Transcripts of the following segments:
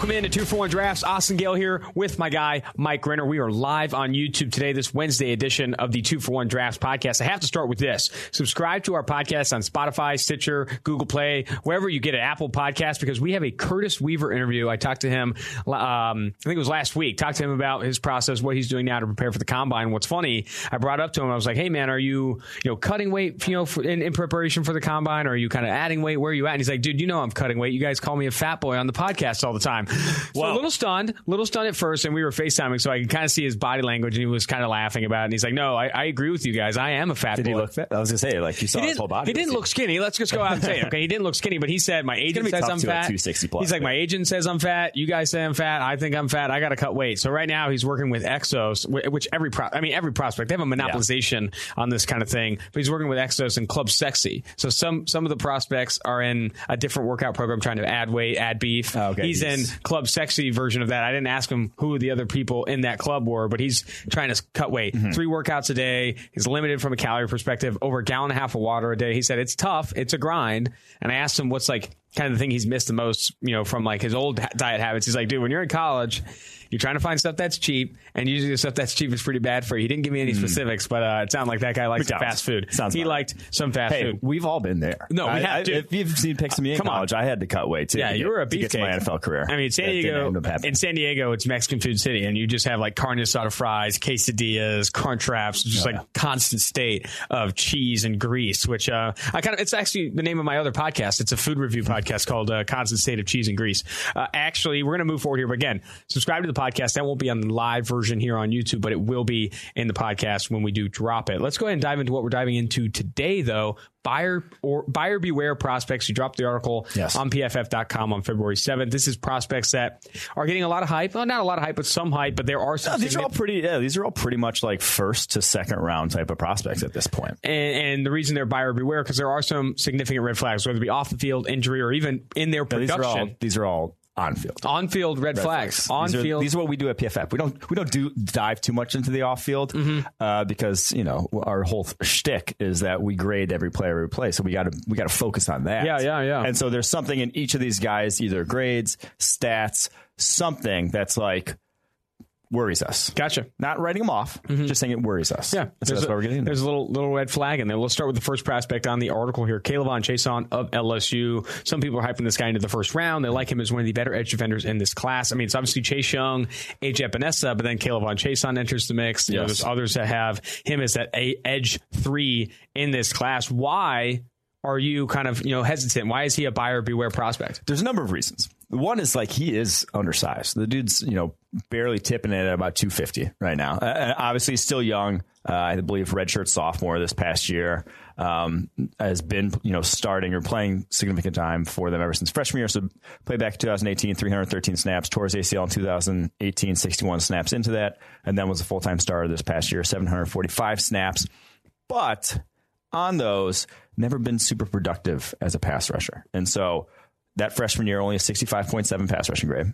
Welcome into two for one drafts. Austin Gayle here with my guy Mike Renner. We are live on YouTube today, this Wednesday edition of the two for one drafts podcast. I have to start with this: subscribe to our podcast on Spotify, Stitcher, Google Play, wherever you get an Apple podcast, because we have a Curtis Weaver interview. I talked to him, um, I think it was last week. Talked to him about his process, what he's doing now to prepare for the combine. What's funny, I brought up to him, I was like, "Hey man, are you you know cutting weight, you know, for, in, in preparation for the combine? Or are you kind of adding weight? Where are you at?" And he's like, "Dude, you know I'm cutting weight. You guys call me a fat boy on the podcast all the time." So a little stunned, little stunned at first, and we were FaceTiming, so I could kind of see his body language, and he was kind of laughing about it. And he's like, "No, I, I agree with you guys. I am a fat Did boy." he look fat? I was gonna say, like you saw He his whole body. he didn't look skinny. Let's just go out and say it. Okay, he didn't look skinny, but he said my agent says I'm fat. 260 plus, he's like my agent says I'm fat. You guys say I'm fat. I think I'm fat. I got to cut weight. So right now he's working with Exos, which every pro- I mean every prospect they have a monopolization on this kind of thing. But he's working with Exos and Club Sexy. So some some of the prospects are in a different workout program trying to add weight, add beef. Oh, okay. He's in Club Sexy version of that. I didn't ask him who the other people in that club were, but he's trying to cut weight. Mm-hmm. Three workouts a day. He's limited from a calorie perspective. Over a gallon and a half of water a day. He said it's tough. It's a grind. And I asked him what's like kind of the thing he's missed the most, you know, from like his old diet habits. He's like, dude, when you're in college, you're trying to find stuff that's cheap, and usually the stuff that's cheap is pretty bad for you. He didn't give me any specifics, but uh, it sounded like that guy likes Mm. Fast food. Sounds he liked some fast Hey, food. we've all been there. No, we I- have I-. If you've seen pics of me in Come on. college, I had to cut weight too. Yeah, to you get- were a get to my. NFL career. I mean, San Diego. end up happening. In San Diego, it's Mexican food city, and you just have like carne asada fries, quesadillas, crunch wraps, just Oh, like constant state of cheese and grease. Which uh, I kind of it's actually the name of my other podcast. It's a food review podcast called uh, Constant State of Cheese and Grease. Uh, actually, we're going to move forward here, but again, subscribe to the podcast. That won't be on the live version here on YouTube, but it will be in the podcast when we do drop it. Let's go ahead and dive into what we're diving into today, though. Buyer or buyer beware prospects. You dropped the article Yes. on PFF.com on February 7th. This is prospects that are getting a lot of hype. Well, not a lot of hype, but some hype, but there are some. No, these are all pretty. Yeah, these are all pretty much like first to second round type of prospects at this point. and, and the reason they're buyer beware because there are some significant red flags, whether it be off the field injury or even in their Now, these are all production. these are all on field. On field red, flags. On these are, field. These are what we do at PFF. We don't we don't do dive too much into the off field Mm-hmm. uh, because you know our whole shtick is that we grade every player we play. So we got to we got to focus on that. Yeah, yeah, yeah. And so there's something in each of these guys, either grades, stats, something that's like worries us. Gotcha. Not writing them off, just saying it worries us. Mm-hmm. Yeah, so that's a, why we're getting. into. There's a little little red flag in there. Let's start with the first prospect on the article here. K'Lavon Chaisson of LSU. Some people are hyping this guy into the first round. They like him as one of the better edge defenders in this class. I mean, it's obviously Chase Young, AJ Epenesa, but then K'Lavon Chaisson enters the mix. You know, there's others that have him as that a- edge three in this class. Why are you kind of you know hesitant? Why is he a buyer beware prospect? There's a number of reasons. One is like he is undersized. The dude's you know barely tipping it at about 250 right now. Uh, Uh, obviously, still young. Uh, I believe redshirt sophomore this past year um, has been you know starting or playing significant time for them ever since freshman year. So played back in 2018, 313 snaps. His ACL in 2018, 61 snaps into that, and then was a full time starter this past year, 745 snaps. But on those, never been super productive as a pass rusher. And so that freshman year, only a 65.7 pass rushing grade.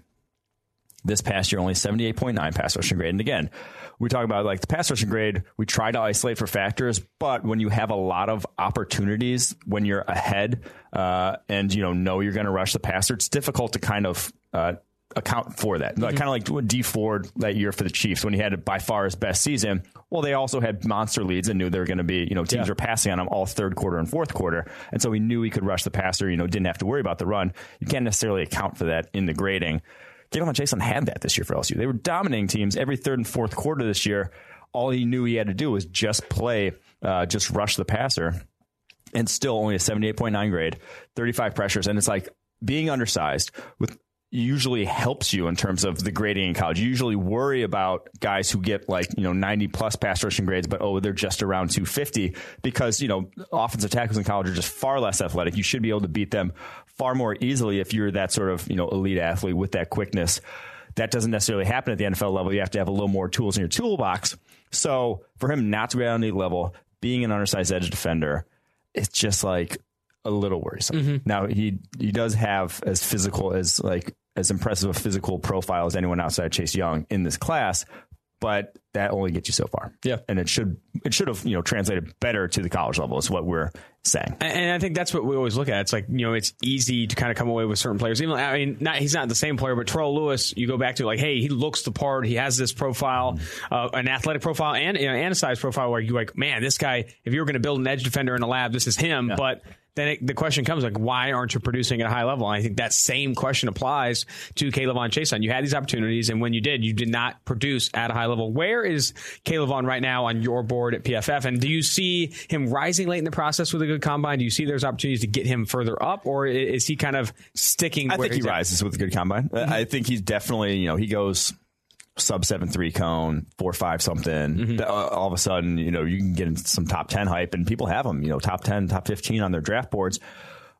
This past year, only 78.9 pass rushing grade. And again, we talk about like the pass rushing grade, we try to isolate for factors, but when you have a lot of opportunities, when you're ahead uh, and you know know you're going to rush the passer, it's difficult to kind of uh, account for that. Like, kind of like what Dee Ford that year for the Chiefs when he had by far his best season. Well, they also had monster leads and knew they were going to be, you know, teams Yeah. were passing on him all third quarter and fourth quarter. And so he knew he could rush the passer, you know, didn't have to worry about the run. You can't necessarily account for that in the grading. K'Lavon Chaisson had that this year for LSU. They were dominating teams every third and fourth quarter this year. All he knew he had to do was just play, uh, just rush the passer and still only a 78.9 grade, 35 pressures. And it's like being undersized with usually helps you in terms of the grading in college. You usually worry about guys who get like, you know, 90 plus pass rushing grades, but oh, they're just around 250 because, you know, offensive tackles in college are just far less athletic. You should be able to beat them far more easily if you're that sort of, you know, elite athlete with that quickness. That doesn't necessarily happen at the NFL level. You have to have a little more tools in your toolbox. So for him not to be on the level, being an undersized edge defender, it's just like a little worrisome. Mm-hmm. Now he he does have as physical as like as impressive a physical profile as anyone outside Chase Young in this class, but that only gets you so far. Yeah. And it should it should have, you know, translated better to the college level is what we're saying. And I think that's what we always look at. It's like, you know, it's easy to kind of come away with certain players. Even I mean, not he's not the same player, but Terrell Lewis, you go back to like, hey, he looks the part. He has this profile, uh, an athletic profile and, you know, and a size profile where you're like, man, this guy, if you were going to build an edge defender in a lab, this is him. Yeah. But then it, the question comes like, why aren't you producing at a high level? And I think that same question applies to K'Lavon Chaisson. You had these opportunities, and when you did, you did not produce at a high level. Where is K'Lavon right now on your board at PFF? And do you see him rising late in the process with a good combine? Do you see there's opportunities to get him further up, or is he kind of sticking? I think he rises with a good combine. Mm-hmm. I think he's definitely, you know, he goes sub seven three cone, four five something. Mm-hmm. All of a sudden, you know, you can get into some top ten hype, and people have them. You know, top ten, top fifteen on their draft boards.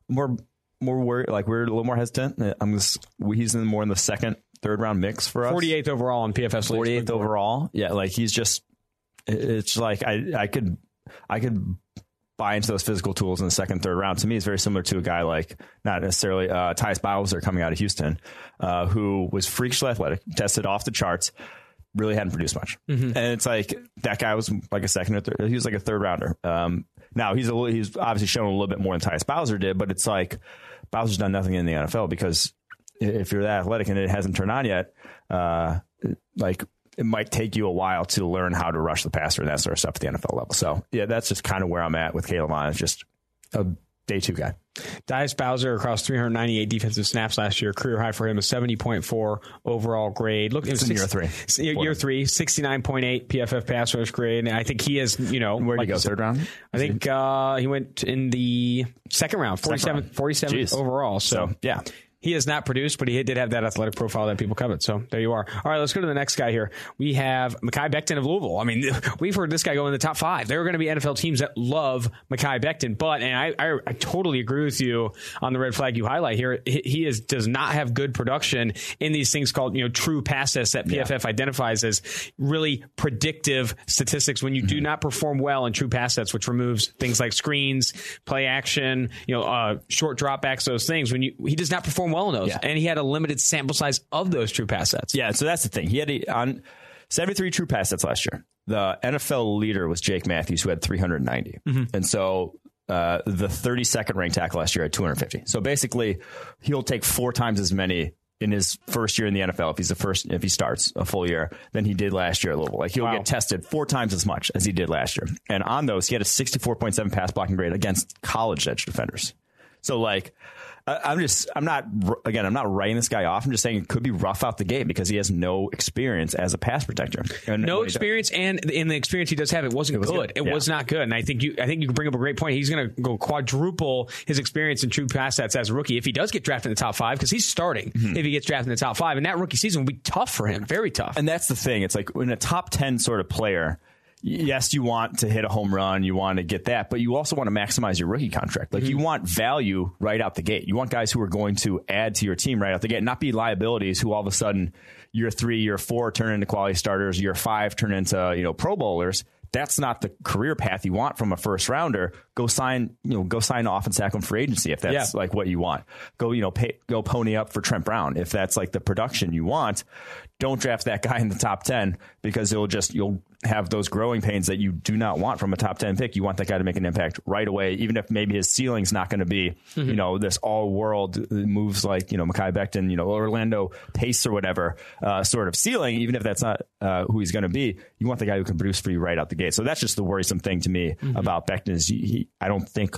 More, more worried. Like we're a little more hesitant. I'm just he's in more in the second, third round mix for us. Forty eighth overall in. Forty eighth overall. Yeah, like he's just. It's like I I could I could buy into those physical tools in the second, third round. To me, it's very similar to a guy like not necessarily uh, Tyus Bowser coming out of Houston, uh, who was freakishly athletic, tested off the charts, really hadn't produced much. Mm-hmm. And it's like that guy was like a second or third. He was like a third rounder. Um, now he's a little, he's obviously shown a little bit more than Tyus Bowser did, but it's like Bowser's done nothing in the NFL because if you're that athletic and it hasn't turned on yet, uh, like it might take you a while to learn how to rush the passer and that sort of stuff at the NFL level. So yeah, that's just kind of where I'm at with K'Lavon. It's just a day two guy. Tyus Bowser across 398 defensive snaps last year, career high for him, a 70.4 overall grade. Look, it was six, year three. Year, year three, 69.8 PFF pass rush grade. And I think he is, you know, where did like he go? Third round? I think uh, he went in the second round, 47, 47 overall. So, so yeah. He has not produced, but he did have that athletic profile that people covet. So there you are. All right, let's go to the next guy here. We have Mekhi Becton of Louisville. I mean, we've heard this guy go in the top five. There are going to be NFL teams that love Mekhi Becton, but and I, I, I totally agree with you on the red flag you highlight here. He, he is does not have good production in these things called you know true pass sets that PFF yeah. identifies as really predictive statistics. When you mm-hmm. do not perform well in true pass sets, which removes things like screens, play action, you know, uh, short dropbacks, those things. When you he does not perform well in those, yeah. and he had a limited sample size of those true pass sets. Yeah, so that's the thing. He had a, on 73 true pass sets last year. The NFL leader was Jake Matthews, who had 390, mm-hmm. and so uh, the 32nd ranked tackle last year had 250. So basically, he'll take four times as many in his first year in the NFL if he's the first if he starts a full year than he did last year a little. Like he'll wow. get tested four times as much as he did last year. And on those, he had a 64.7 pass blocking grade against college edge defenders. So like I'm just, I'm not, again, I'm not writing this guy off. I'm just saying it could be rough out the gate because he has no experience as a pass protector. And no experience, and in the experience he does have, it wasn't it was good. good. It yeah. was not good. And I think you, I think you can bring up a great point. He's going to go quadruple his experience in true pass sets as a rookie if he does get drafted in the top five because he's starting mm-hmm. if he gets drafted in the top five. And that rookie season will be tough for him, very tough. And that's the thing. It's like in a top 10 sort of player, yes, you want to hit a home run, you want to get that, but you also want to maximize your rookie contract. Like mm-hmm. you want value right out the gate. You want guys who are going to add to your team right out the gate, not be liabilities who all of a sudden year three, year four turn into quality starters, year five turn into you know Pro Bowlers. That's not the career path you want from a first rounder. Go sign, you know, go sign off and sack him for agency if that's yeah. like what you want. Go, you know, pay, go pony up for Trent Brown if that's like the production you want. Don't draft that guy in the top ten because it'll just you'll have those growing pains that you do not want from a top 10 pick. You want that guy to make an impact right away, even if maybe his ceiling's not going to be, mm-hmm. you know, this all world moves like, you know, Mekhi Becton, you know, Orlando Pace or whatever uh, sort of ceiling, even if that's not uh, who he's going to be. You want the guy who can produce for you right out the gate. So that's just the worrisome thing to me mm-hmm. about Becton is he, he, I don't think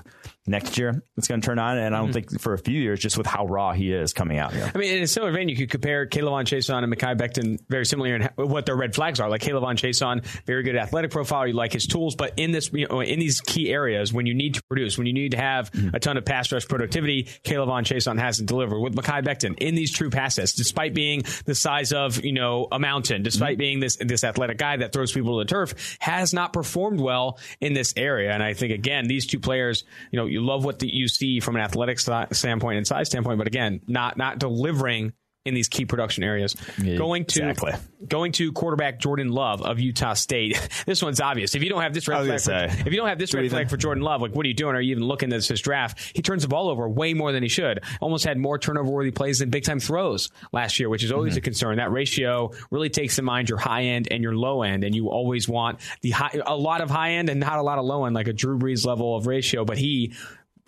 next year it's going to turn on. And I don't mm-hmm. think for a few years, just with how raw he is coming out here. I mean, in a similar vein, you could compare K'Lavon Chaisson and Mekhi Becton very similar in what their red flags are. Like K'Lavon Chaisson, very good athletic profile. You like his tools, but in this, you know, in these key areas, when you need to produce, when you need to have mm-hmm. a ton of pass rush productivity, K'Lavon Chaisson hasn't delivered. With Mekhi Becton, in these true pass sets, despite being the size of, you know, a mountain, despite mm-hmm. being this, this athletic guy that throws people to the turf, has not performed well in this area. And I think, again, these two players, you know, you love what the, you see from an athletic standpoint and size standpoint, but again, not, not delivering in these key production areas. Yeah, going to exactly. going to quarterback Jordan Love of Utah State. this one's obvious. If you don't have this red flag, for, if you don't have this red flag for Jordan Love, like what are you doing? Are you even looking at this draft? He turns the ball over way more than he should. Almost had more turnover worthy plays than big time throws last year, which is always Mm-hmm. a concern. That ratio really takes in mind your high end and your low end, and you always want the high, a lot of high end and not a lot of low end, like a Drew Brees level of ratio. But he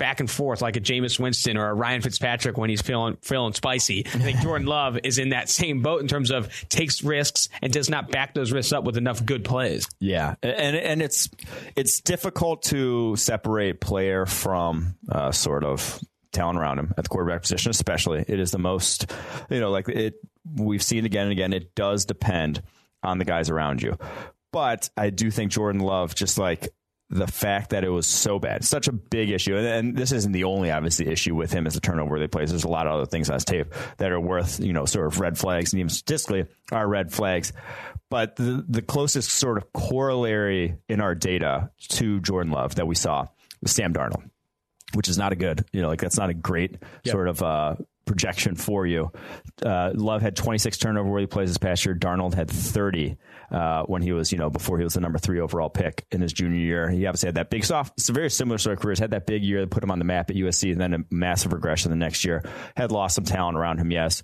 back and forth like a Jameis Winston or a Ryan Fitzpatrick when he's feeling feeling spicy. I think Jordan Love is in that same boat in terms of takes risks and does not back those risks up with enough good plays. Yeah, and and it's it's difficult to separate player from uh, sort of talent around him at the quarterback position, especially. It is the most, you know, like it. We've seen again and again. It does depend on the guys around you, but I do think Jordan Love just like. The fact that it was so bad, such a big issue, and, and this isn't the only obviously issue with him as a turnover they plays. There's a lot of other things on his tape that are worth, you know, sort of red flags, and even statistically are red flags. But the, the closest sort of corollary in our data to Jordan Love that we saw was Sam Darnold, which is not a good, you know, like that's not a great sort of uh, projection for you. Uh, Love had 26 turnover worthy plays this past year. Darnold had 30 uh, when he was, you know, before he was the number three overall pick in his junior year. He obviously had that big soft, it's a very similar sort of career. careers, had that big year that put him on the map at USC and then a massive regression the next year. Had lost some talent around him, yes.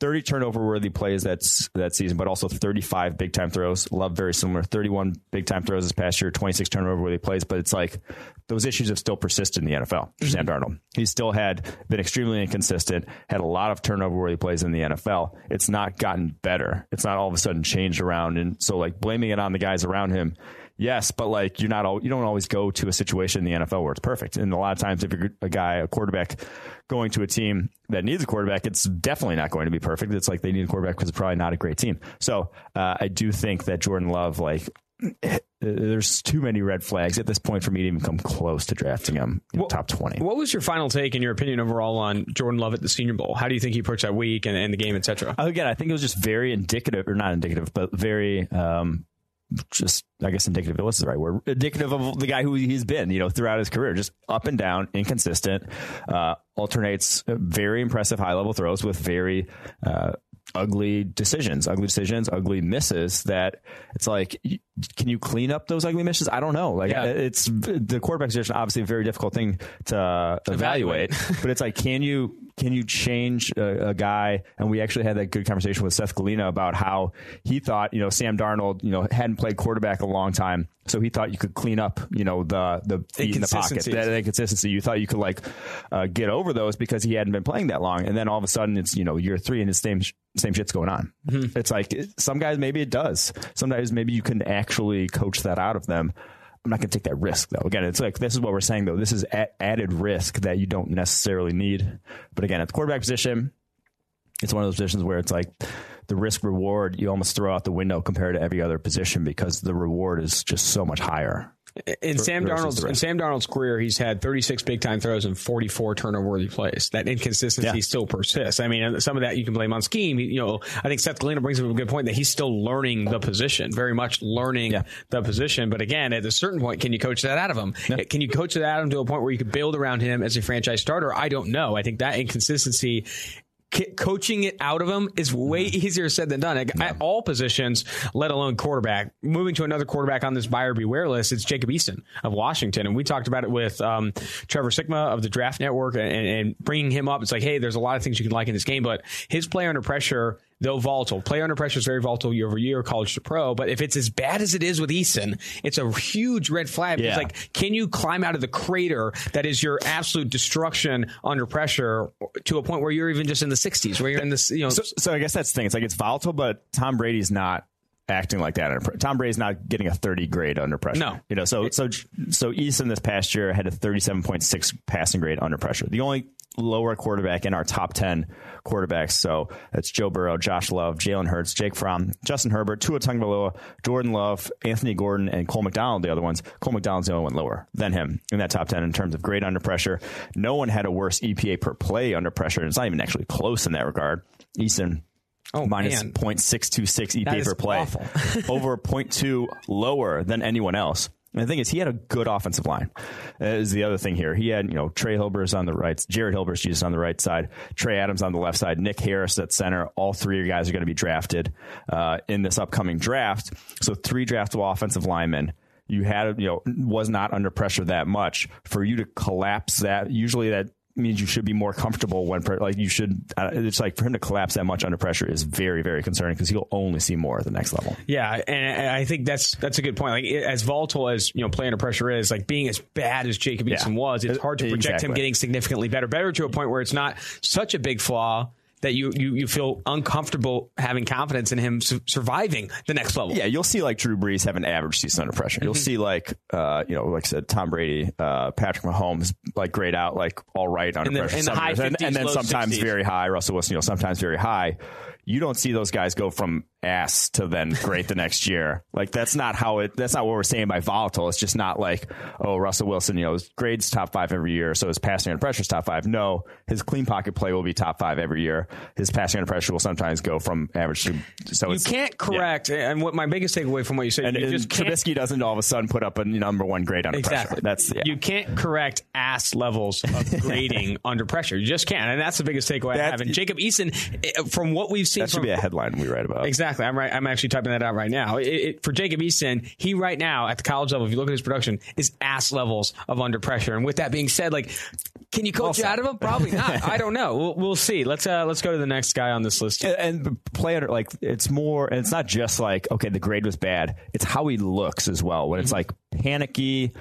30 turnover worthy plays that's that season, but also 35 big time throws. Love very similar. 31 big time throws this past year, 26 turnover worthy plays, but it's like those issues have still persisted in the NFL for Sam Darnold. He still had been extremely inconsistent, had a lot of turnover worthy plays in the NFL. It's not gotten better. It's not all of a sudden changed around. And so like blaming it on the guys around him, yes, but like you're not all, you don't always go to a situation in the NFL where it's perfect. And a lot of times if you're a guy, a quarterback going to a team that needs a quarterback, it's definitely not going to be perfect. It's like they need a quarterback because it's probably not a great team. So uh, I do think that Jordan Love, like, there's too many red flags at this point for me to even come close to drafting him in the top 20. What was your final take and your opinion overall on Jordan Love at the Senior Bowl? How do you think he approached that week and, and the game, et cetera? Again, I think it was just very indicative, or not indicative, but very, um, just I guess indicative. What's the right word? Indicative of the guy who he's been, you know, throughout his career, just up and down, inconsistent, uh, alternates very impressive high level throws with very uh, ugly decisions, ugly decisions, ugly misses. That it's like, can you clean up those ugly misses? I don't know. Like Yeah. Uh, it's the quarterback position, obviously a very difficult thing to evaluate, but it's like, can you can you change a, a guy? And we actually had that good conversation with Seth Galina about how he thought, you know, Sam Darnold, you know, hadn't played quarterback a long time. So he thought you could clean up, you know, the the feet in the pocket, that inconsistency. You thought you could like uh, get over those because he hadn't been playing that long, and then all of a sudden it's you know year three and the same same shit's going on. It's like it- some guys maybe it does. Sometimes maybe you can actually coach that out of them. I'm not going to take that risk though. Again, it's like this is what we're saying though. This is a- added risk that you don't necessarily need. But again, at the quarterback position, it's one of those positions where it's like the risk reward you almost throw out the window compared to every other position because the reward is just so much higher. In Sam Darnold's in. Sam Darnold's career, he's had 36 big time throws and 44 turnover worthy plays. That inconsistency Yeah. still persists. I mean, some of that you can blame on scheme. You know, I think Seth Galina brings up a good point that he's still learning the position, very much learning Yeah. the position. But again, at a certain point, can you coach that out of him? Can you coach that out of him to a point where you could build around him as a franchise starter? I don't know. I think that inconsistency coaching it out of him is way easier said than done. At at all positions, let alone quarterback. Moving to another quarterback on this buyer beware list, it's Jacob Eason of Washington, and we talked about it with um, Trevor Sikkema of the Draft Network, and, and bringing him up. It's like, hey, there's a lot of things you can like in this game, but his play under pressure. Though volatile, play under pressure is very volatile year over year, college to pro. But if it's as bad as it is with Eason, it's a huge red flag. It's like, can you climb out of the crater that is your absolute destruction under pressure to a point where you're even just in the 60s, where you're in this, you know, So, so I guess that's the thing. It's like it's volatile, but Tom Brady's not acting like that. Tom Brady's not getting a 30 grade under pressure. No. you know. So so so Eason this past year had a 37.6 passing grade under pressure. The only lower quarterback in our top 10 quarterbacks. So that's Joe Burrow, Josh Love, Jalen Hurts, Jake Fromm, Justin Herbert, Tua Tagovailoa, Jordan Love, Anthony Gordon, and Cole McDonald. The other ones. Cole McDonald's the only one lower than him in that top 10 in terms of grade under pressure. No one had a worse EPA per play under pressure. and It's not even actually close in that regard. Eason Oh, minus man. 0.626 EPA per play, awful. over 0.2 lower than anyone else. And the thing is, he had a good offensive line. Uh, is the other thing here. He had, you know, Trey Hilbers on the right, Jared Hilbers, Jesus on the right side, Trey Adams on the left side, Nick Harris at center. All three guys are going to be drafted uh, in this upcoming draft. So three draftable offensive linemen you had you know was not under pressure that much for you to collapse that usually that means you should be more comfortable when like you should uh, it's like for him to collapse that much under pressure is very very concerning because he'll only see more at the next level yeah and i think that's that's a good point like as volatile as you know playing under pressure is like being as bad as jacob Eason yeah. was it's hard to project exactly. him getting significantly better better to a point where it's not such a big flaw that you, you, you feel uncomfortable having confidence in him su- surviving the next level. Yeah, you'll see like Drew Brees have an average season under pressure. You'll mm-hmm. see like uh, you know, like I said, Tom Brady, uh, Patrick Mahomes, like grade out like all right under the, pressure, in the high 50s, and, and, then sometimes 60s. very high. Russell Wilson, you know, sometimes very high you don't see those guys go from ass to then great the next year. Like that's not how it. That's not what we're saying by volatile. It's just not like oh Russell Wilson, you know, his grades top five every year, so his passing under pressure is top five. No, his clean pocket play will be top five every year. His passing under pressure will sometimes go from average to. So you can't correct. Yeah. And what my biggest takeaway from what you said, and, you and just Trubisky doesn't all of a sudden put up a number one grade under exactly. pressure. That's yeah. you can't correct ass levels of grading under pressure. You just can't, and that's the biggest takeaway that, I have. And Jacob Eason, eh, from what we've seen, that should from, be a headline we write about. Exactly. I'm right. I'm actually typing that out right now. It, it, for Jacob Eason, he right now at the college level, if you look at his production, is ass levels of under pressure. And with that being said, like, can you coach well, out of him? Probably not. I don't know. We'll, we'll see. Let's uh, let's go to the next guy on this list. And, and play under like it's more. And it's not just like okay, the grade was bad. It's how he looks as well. When it's mm-hmm. like panicky,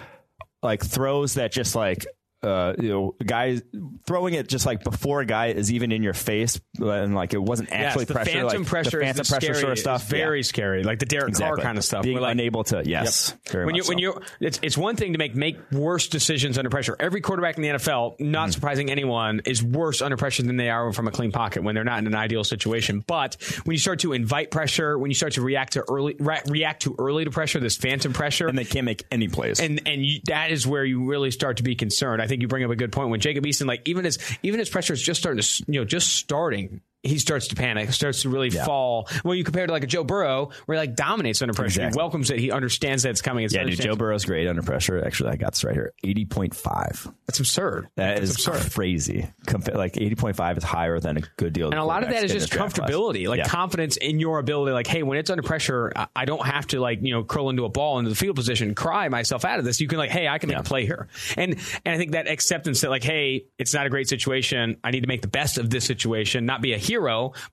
like throws that just like uh, you know, guys throwing it just like before a guy is even in your face, and like it wasn't actually yes, the pressure. Phantom like, pressure, the phantom pressure scary, sort of stuff. Very yeah. scary, like the Derek exactly. Carr kind of stuff. Being like, unable to, yes, yep. when you so. when you it's it's one thing to make make worse decisions under pressure. Every quarterback in the NFL, not mm. surprising anyone, is worse under pressure than they are from a clean pocket when they're not in an ideal situation. But when you start to invite pressure, when you start to react to early re- react too early to pressure, this phantom pressure, and they can't make any plays, and and you, that is where you really start to be concerned. I think you bring up a good point. When Jacob Eason, like even as even as pressure is just starting to you know just starting he starts to panic, starts to really yeah. fall. Well, you compare to like a Joe Burrow, where he like dominates under pressure. Exactly. He welcomes it. He understands that it's coming. It's yeah, dude, Joe Burrow's great under pressure. Actually, I got this right here, eighty point five. That's absurd. That That's is absurd. crazy. Compa- like eighty point five is higher than a good deal. And a lot of that is just comfortability, like yeah. confidence in your ability. Like, hey, when it's under pressure, I don't have to like you know curl into a ball into the field position, cry myself out of this. You can like, hey, I can make yeah. a play here. And and I think that acceptance that like, hey, it's not a great situation. I need to make the best of this situation, not be a hero,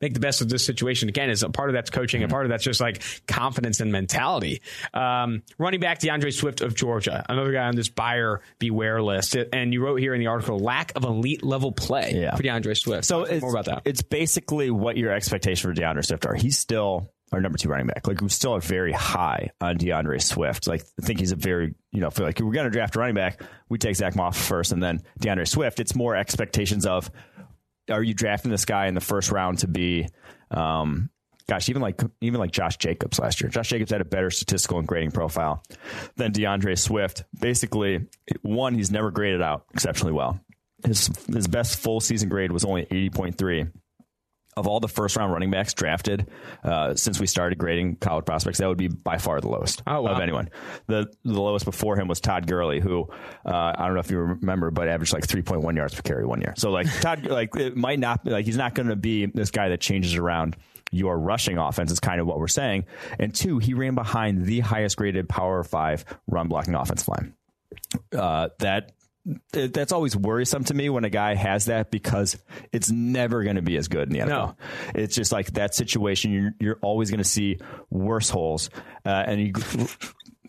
make the best of this situation again is a part of that's coaching, mm-hmm. a part of that's just like confidence and mentality. Um, running back D'Andre Swift of Georgia, another guy on this buyer beware list, and you wrote here in the article lack of elite level play yeah. for D'Andre Swift. So it's, more about that. It's basically what your expectation for D'Andre Swift are. He's still our number two running back. Like we still are very high on D'Andre Swift. Like I think he's a very you know feel like we're going to draft a running back. We take Zach Moss first, and then D'Andre Swift. It's more expectations of are you drafting this guy in the first round to be um, gosh, even like even like Josh Jacobs last year. Josh Jacobs had a better statistical and grading profile than D'Andre Swift. Basically, one, he's never graded out exceptionally well. His his best full season grade was only eighty point three of all the first round running backs drafted uh, since we started grading college prospects, that would be by far the lowest oh, wow. of anyone. The the lowest before him was Todd Gurley, who uh, I don't know if you remember, but averaged like 3.1 yards per carry one year. So like Todd, like it might not be like he's not going to be this guy that changes around your rushing offense is kind of what we're saying. And two, he ran behind the highest graded Power Five run blocking offensive line. Uh, that that's always worrisome to me when a guy has that because it's never going to be as good in the NFL. No. It's just like that situation. You're, you're always going to see worse holes, uh, and you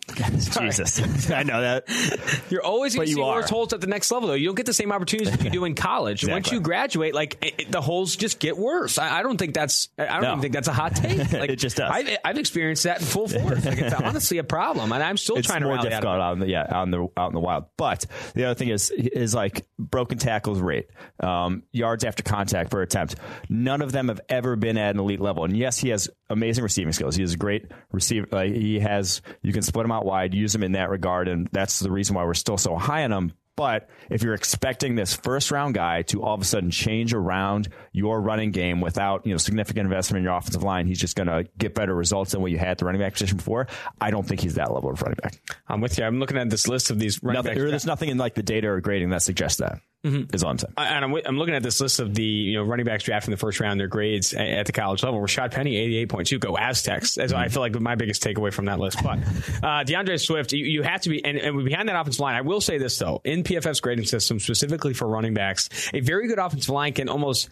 Jesus, I know that. You're always going to see you worse holes at the next level, though. You don't get the same opportunities that you do in college. Exactly. Once you graduate, like it, it, the holes just get worse. I, I, don't think that's. I don't no. even think that's a hot take. Like, it just does. I've, I've, experienced that in full force. Like, it's honestly a problem, and I'm still it's trying to more rally difficult out, out, the, yeah, out in the out in the wild. But the other thing is is like broken tackles rate, um, yards after contact per attempt. None of them have ever been at an elite level. And yes, he has amazing receiving skills. He has a great receiver. Like, he has. You can split him out wide, use him in that regard, and that's the reason why we're still so high on him. But if you're expecting this first round guy to all of a sudden change around your running game without you know significant investment in your offensive line, he's just going to get better results than what you had at the running back position before. I don't think he's that level of running back. I'm with you. I'm looking at this list of these running nothing, backs. There's nothing in like the data or grading that suggests that. Mm-hmm. Is all I'm saying. And I'm, I'm looking at this list of the you know running backs drafted in the first round, their grades at the college level. Rashad Penny, 88.2. Go Aztecs. That's mm-hmm. I feel like my biggest takeaway from that list. But uh, D'Andre Swift, you, you have to be, and, and behind that offensive line, I will say this though, in PFF's grading system, specifically for running backs, a very good offensive line can almost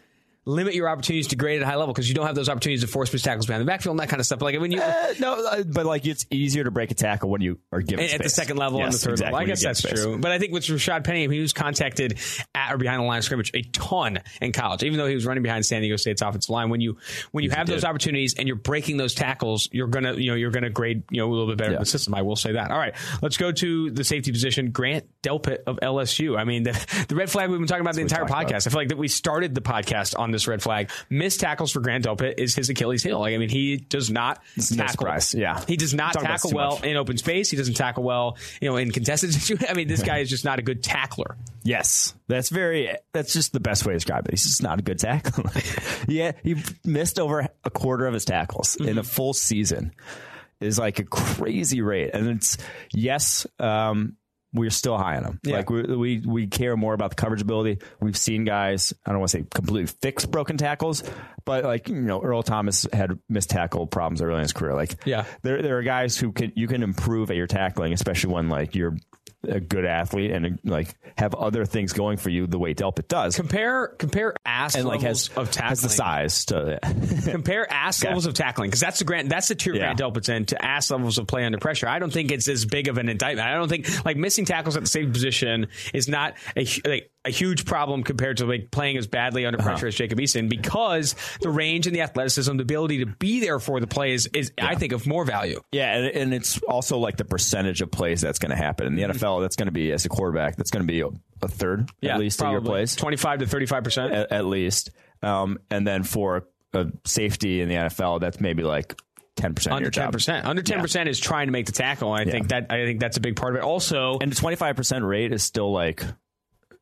limit your opportunities to grade at a high level because you don't have those opportunities to force missed tackles behind the backfield and that kind of stuff. Like when you uh, no, uh, but like it's easier to break a tackle when you are given at, the second level yes, and the third exactly, level. I guess that's space. true. But I think with Rashad Penny, he was contacted at or behind the line of scrimmage a ton in college, even though he was running behind San Diego State's offensive line. When you when you have those opportunities and you're breaking those tackles, you're gonna you know you're gonna grade you know a little bit better yeah. in the system. I will say that. All right, let's go to the safety position. Grant Delpit of LSU. I mean the, the red flag we've been talking about that's the entire podcast. About. I feel like that we started the podcast on this red flag missed tackles for Grant Delpit is his Achilles heel. Like, I mean, he does not it's tackle. No yeah, he does not tackle well much. in open space. He doesn't tackle well, you know, in contested situations. I mean, this guy is just not a good tackler. Yes, that's very. That's just the best way to describe it. He's just not a good tackler. yeah, he missed over a quarter of his tackles mm-hmm. in a full season. Is like a crazy rate, and it's yes. Um, we're still high on him. Yeah. Like we, we we care more about the coverage ability. We've seen guys. I don't want to say completely fix broken tackles, but like you know, Earl Thomas had missed tackle problems early in his career. Like yeah, there there are guys who can you can improve at your tackling, especially when like you're a good athlete and like have other things going for you the way Delpit does. Compare compare ass and like has of tackling. Has the size to compare ass okay. levels of tackling because that's the grant that's the tier yeah. Grant Delpit's in to ass levels of play under pressure. I don't think it's as big of an indictment. I don't think like missing tackles at the same position is not a like a huge problem compared to like playing as badly under pressure uh-huh. as Jacob Eason because the range and the athleticism, the ability to be there for the plays is, yeah. I think, of more value. Yeah, and, and, it's also like the percentage of plays that's going to happen in the mm-hmm. NFL. That's going to be as a quarterback. That's going to be a, third yeah, at least probably. of your plays, twenty five to thirty five percent at least. Um, and then for a safety in the NFL, that's maybe like ten percent under ten percent. Under ten percent is trying to make the tackle. I yeah. think that I think that's a big part of it. Also, and the twenty five percent rate is still like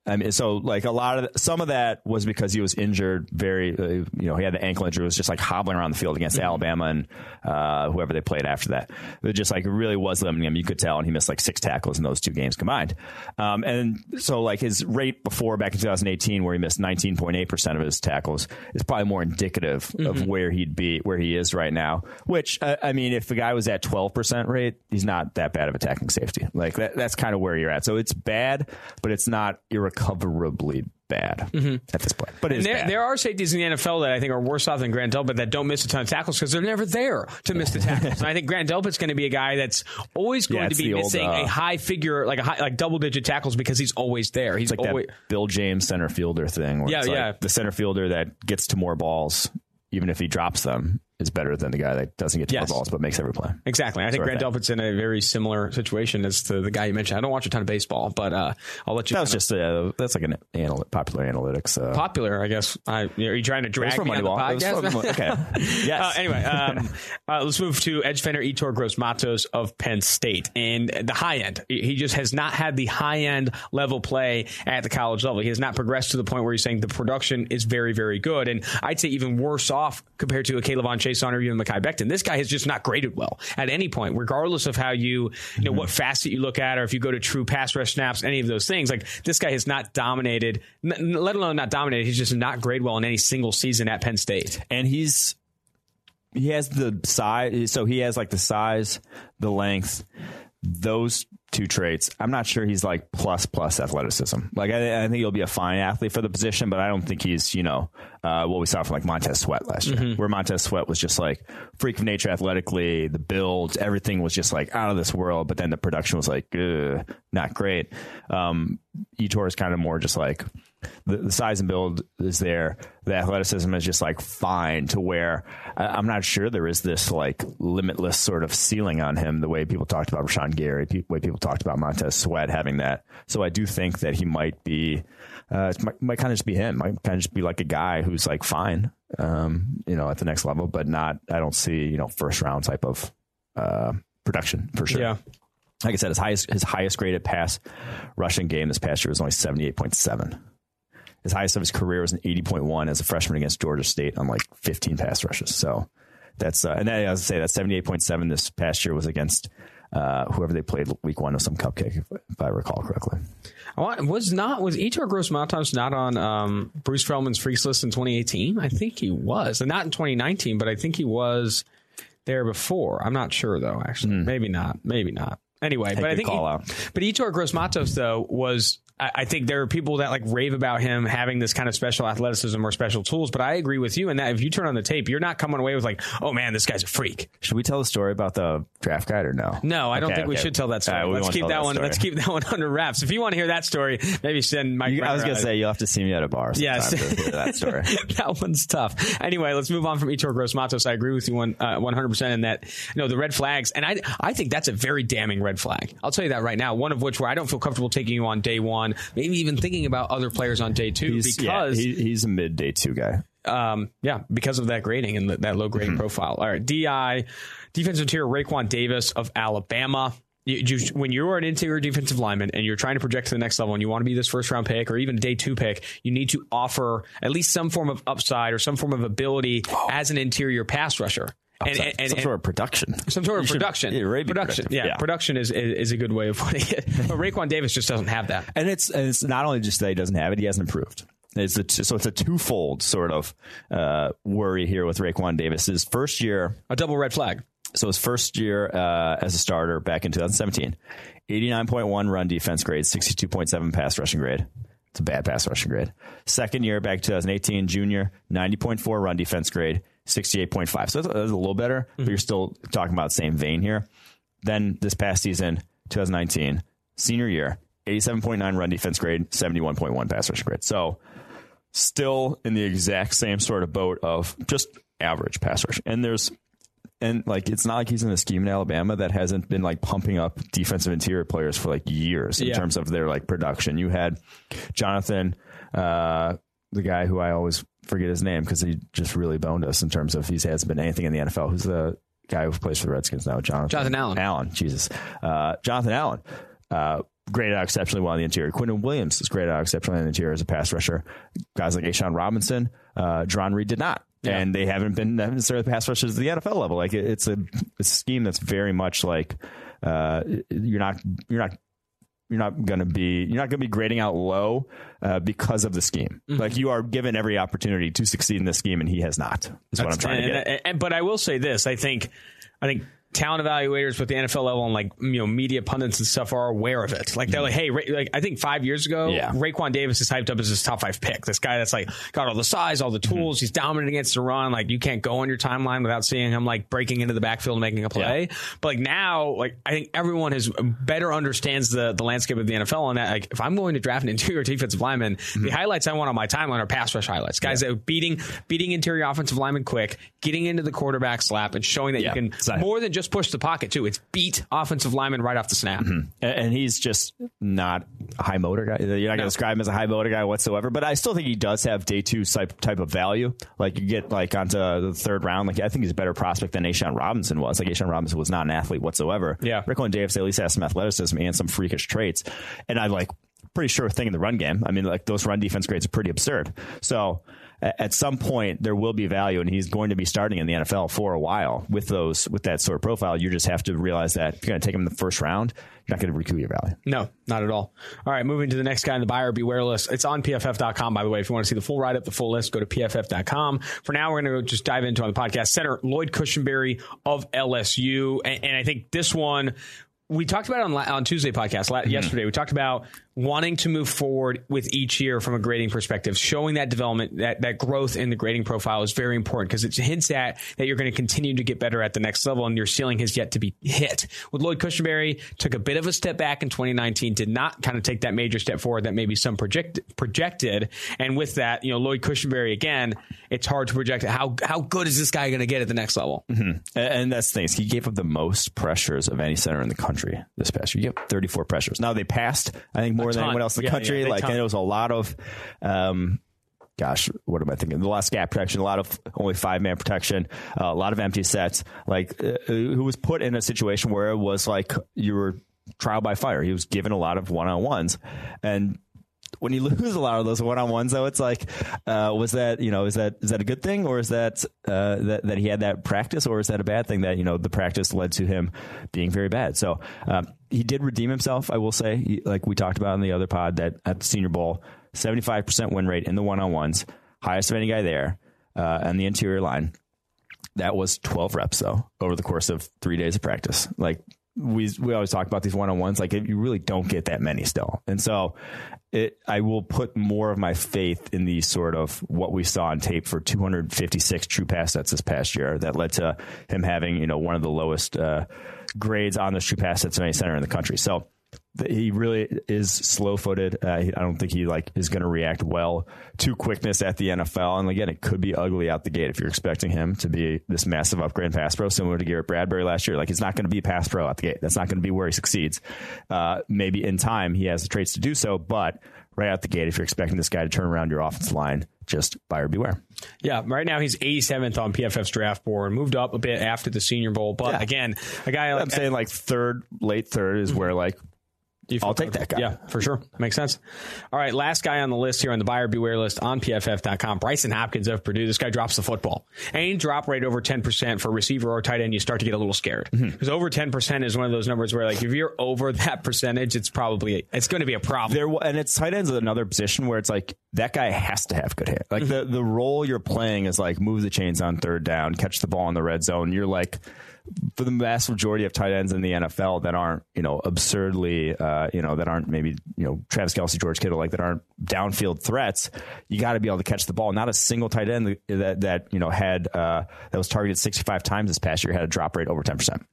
I mean, so like a lot of some of that was because he was injured. Very, uh, you know, he had the ankle injury. Was just like hobbling around the field against mm-hmm. Alabama and uh, whoever they played after that. It just like really was limiting him. You could tell, and he missed like six tackles in those two games combined. Um, and so like his rate before back in 2018, where he missed 19.8 percent of his tackles, is probably more indicative mm-hmm. of where he'd be, where he is right now. Which uh, I mean, if the guy was at 12 percent rate, he's not that bad of attacking safety. Like that, that's kind of where you're at. So it's bad, but it's not irrecoverable irrecoverably bad mm-hmm. at this point. But there, there, are safeties in the NFL that I think are worse off than Grant Delpit that don't miss a ton of tackles because they're never there to miss the tackles. and I think Grant Delpit's going to be a guy that's always going yeah, to be missing old, uh, a high figure, like a high, like double digit tackles because he's always there. He's like always, that Bill James center fielder thing. yeah, yeah. Like the center fielder that gets to more balls even if he drops them is better than the guy that doesn't get to yes. balls but makes every play. Exactly. I think Grant Delpit's in a very similar situation as to the guy you mentioned. I don't watch a ton of baseball, but uh, I'll let you. That was just uh, that's like an anal- popular analytics. Uh, popular, I guess. I, are you trying to drag me on the podcast? From, okay. yes. Uh, anyway, um, uh, let's move to edge defender Yetur Gross Matos of Penn State and the high end. He just has not had the high end level play at the college level. He has not progressed to the point where he's saying the production is very, very good, and I'd say even worse off compared to a K'Lavon Chaisson or even Mekhi Becton. This guy has just not graded well at any point, regardless of how you, you know, mm-hmm. what facet you look at, or if you go to true pass rush snaps, any of those things. Like this guy has not dominated, let alone not dominated. He's just not grade well in any single season at Penn State. And he's he has the size, so he has like the size, the length, those two traits. I'm not sure he's like plus plus athleticism. Like I, I, think he'll be a fine athlete for the position, but I don't think he's you know uh, what we saw from like Montez Sweat last year, mm-hmm. where Montez Sweat was just like freak of nature athletically, the build, everything was just like out of this world. But then the production was like not great. Um, Yetur is kind of more just like the, the, size and build is there. The athleticism is just like fine to where I, am not sure there is this like limitless sort of ceiling on him the way people talked about Rashan Gary, the way people talked about Montez Sweat having that. So I do think that he might be, uh, it might, might kind of just be him. Might kind of just be like a guy who's like fine, um, you know, at the next level, but not. I don't see you know first round type of uh, production for sure. Yeah. like I said, his highest his highest graded pass rushing game this past year was only seventy eight point seven. His highest of his career was an eighty point one as a freshman against Georgia State on like fifteen pass rushes. So that's uh, and then as I say that seventy eight point seven this past year was against uh, whoever they played week one of some cupcake, if, if I recall correctly. Was not was Yetur Gross-Matos not on um, Bruce Feldman's freaks list in 2018? I think he was, and not in 2019, but I think he was there before. I'm not sure though. Actually, mm. maybe not. Maybe not. Anyway, but I think call he, out. but Yetur Gross-Matos though was I think there are people that like rave about him having this kind of special athleticism or special tools, but I agree with you in that if you turn on the tape, you're not coming away with like, oh man, this guy's a freak. Should we tell the story about the draft guide or no? No, I don't think okay. we should tell that story. Right, let's keep that, one. Story. Let's keep that one under wraps. If you want to hear that story, maybe send Mike. You, I was going to say you'll have to see me at a bar. Yes, that story. that one's tough. Anyway, let's move on from Yetur Gross-Matos. I agree with you one uh, 100% in that. You know the red flags, and I I think that's a very damning red flag. I'll tell you that right now. One of which where I don't feel comfortable taking you on day one, maybe even thinking about other players on day two he's, because yeah, he, he's a mid day two guy. Um, yeah, because of that grading and the, that low grading mm-hmm. profile. All right, DI, defensive interior Raekwon Davis of Alabama. You, you, when you're an interior defensive lineman and you're trying to project to the next level and you want to be this first round pick or even day two pick, you need to offer at least some form of upside or some form of ability oh. as an interior pass rusher. And, and, and, some sort of production. Some sort of production. Should, yeah, production. Yeah, yeah, production is, is, is a good way of putting it. But Raekwon Davis just doesn't have that. And it's and it's not only just that he doesn't have it; he hasn't improved. It's a, so it's a twofold sort of uh, worry here with Raekwon Davis. His first year, a double red flag. So his first year uh, as a starter back in 2017, 89.1 run defense grade, 62.7 pass rushing grade. It's a bad pass rushing grade. Second year back 2018, junior, 90.4 run defense grade, 68.5. So that's, a little better, mm-hmm. but you're still talking about the same vein here. Then this past season, 2019, senior year, 87.9 run defense grade, 71.1 pass rush grade. So still in the exact same sort of boat of just average pass rush. And there's and like it's not like he's in a scheme in Alabama that hasn't been like pumping up defensive interior players for like years in yeah. terms of their like production. You had Jonathan, uh, the guy who I always forget his name because he just really boned us in terms of he hasn't been anything in the NFL. Who's the guy who plays for the Redskins now? Jonathan. Jonathan Allen. Allen. Jesus. Uh, Jonathan Allen. Uh, graded out exceptionally well in the interior. Quinnen Williams is graded out exceptionally in the interior as a pass rusher. Guys like A'Shawn Robinson, uh, Jarran Reed did not. Yeah. And they haven't been necessarily pass rushers at the NFL level. Like it's a, a scheme that's very much like uh, you're not you're not you're not going to be you're not going to be grading out low uh, because of the scheme. Mm-hmm. Like you are given every opportunity to succeed in this scheme, and he has not. Is That's, what I'm trying and, to get. And, but I will say this: I think I think talent evaluators with the NFL level and like you know media pundits and stuff are aware of it. Like they're like, hey, Ray, like I think five years ago, yeah. Raekwon Davis is hyped up as his top five pick. This guy that's like got all the size, all the mm-hmm. tools. Mm-hmm. He's dominant against the run. Like you can't go on your timeline without seeing him like breaking into the backfield and making a play. Yeah. But like now, like I think everyone has better understands the the landscape of the NFL and that like if I'm going to draft an interior defensive lineman, mm-hmm. the highlights I want on my timeline are pass rush highlights. Guys yeah. that are beating beating interior offensive linemen quick, getting into the quarterback's lap, and showing that you can more than just push the pocket too. It's beat offensive lineman right off the snap. Mm-hmm. And he's just not a high motor guy. You're not going to describe him as a high motor guy whatsoever. But I still think he does have day two type, type of value. Like you get like onto the third round. Like I think he's a better prospect than A'Shawn Robinson was. Like A'Shawn Robinson was not an athlete whatsoever. Yeah. Raekwon Davis at least has some athleticism and some freakish traits. And I like pretty sure thing in the run game. I mean, like those run defense grades are pretty absurd. So at some point there will be value, and he's going to be starting in the NFL for a while with those with that sort of profile. You just have to realize that if you're going to take him in the first round, you're not going to recoup your value. No, not at all. All right, moving to the next guy in the buyer beware list. It's on pff.com, by the way. If you want to see the full write up, the full list, go to pff.com. For now, we're going to just dive into on the podcast. Center Lloyd Cushenberry of LSU, and, and I think this one we talked about on on Tuesday podcast mm-hmm. yesterday. We talked about wanting to move forward with each year from a grading perspective, showing that development, that, that growth in the grading profile is very important because it hints at that you're going to continue to get better at the next level and your ceiling has yet to be hit. With Lloyd Cushenberry, took a bit of a step back in 2019, did not kind of take that major step forward that maybe some project, projected. And with that, you know, Lloyd Cushenberry, again, it's hard to project how, how good is this guy going to get at the next level? Mm-hmm. And that's the thing. He gave up the most pressures of any center in the country this past year. You have 34 pressures. Now they passed, I think, more more than anyone else in the yeah, country. Yeah, like, and it was a lot of, um, gosh, what am I thinking? The last gap protection, a lot of only five man protection, uh, a lot of empty sets. Like, uh, who was put in a situation where it was like you were trial by fire. He was given a lot of one on ones, and when you lose a lot of those one on ones, though, it's like, uh, was that you know is that is that a good thing or is that uh, that that he had that practice or is that a bad thing that you know the practice led to him being very bad? So um, he did redeem himself, I will say, he, like we talked about in the other pod that at the Senior Bowl, seventy five percent win rate in the one on ones, highest of any guy there, uh, and the interior line. That was twelve reps though over the course of three days of practice. Like we we always talk about these one on ones. Like you really don't get that many still, and so it, I will put more of my faith in the sort of what we saw on tape for 256 true pass sets this past year that led to him having you know one of the lowest uh, grades on the true pass sets of any center in the country. So he really is slow footed. Uh, I don't think he like is going to react well to quickness at the NFL. And again, it could be ugly out the gate if you're expecting him to be this massive upgrade in pass pro, similar to Garrett Bradbury last year. Like he's not going to be pass pro out the gate. That's not going to be where he succeeds. Uh, maybe in time he has the traits to do so, but right out the gate, if you're expecting this guy to turn around your offensive line, just buyer beware. Yeah, right now he's 87th on PFF's draft board, moved up a bit after the Senior Bowl. But yeah. again, a guy like, I'm saying like third, late third is where like I'll take that guy. Yeah, for sure. Makes sense. All right, last guy on the list here on the buyer beware list on PFF.com, Brycen Hopkins of Purdue. This guy drops the football. Any drop rate over 10% for receiver or tight end, you start to get a little scared. Because mm-hmm. over 10% is one of those numbers where, like, if you're over that percentage, it's probably, it's going to be a problem. There, and it's tight ends another position where it's like, that guy has to have good hit. Like, mm-hmm. the, the role you're playing is like, move the chains on third down, catch the ball in the red zone. You're like, for the vast majority of tight ends in the NFL that aren't, you know, absurdly, uh, you know, that aren't maybe, you know, Travis Kelce, George Kittle, like that aren't downfield threats, you got to be able to catch the ball. Not a single tight end that, that you know, had, uh, that was targeted 65 times this past year had a drop rate over 10%.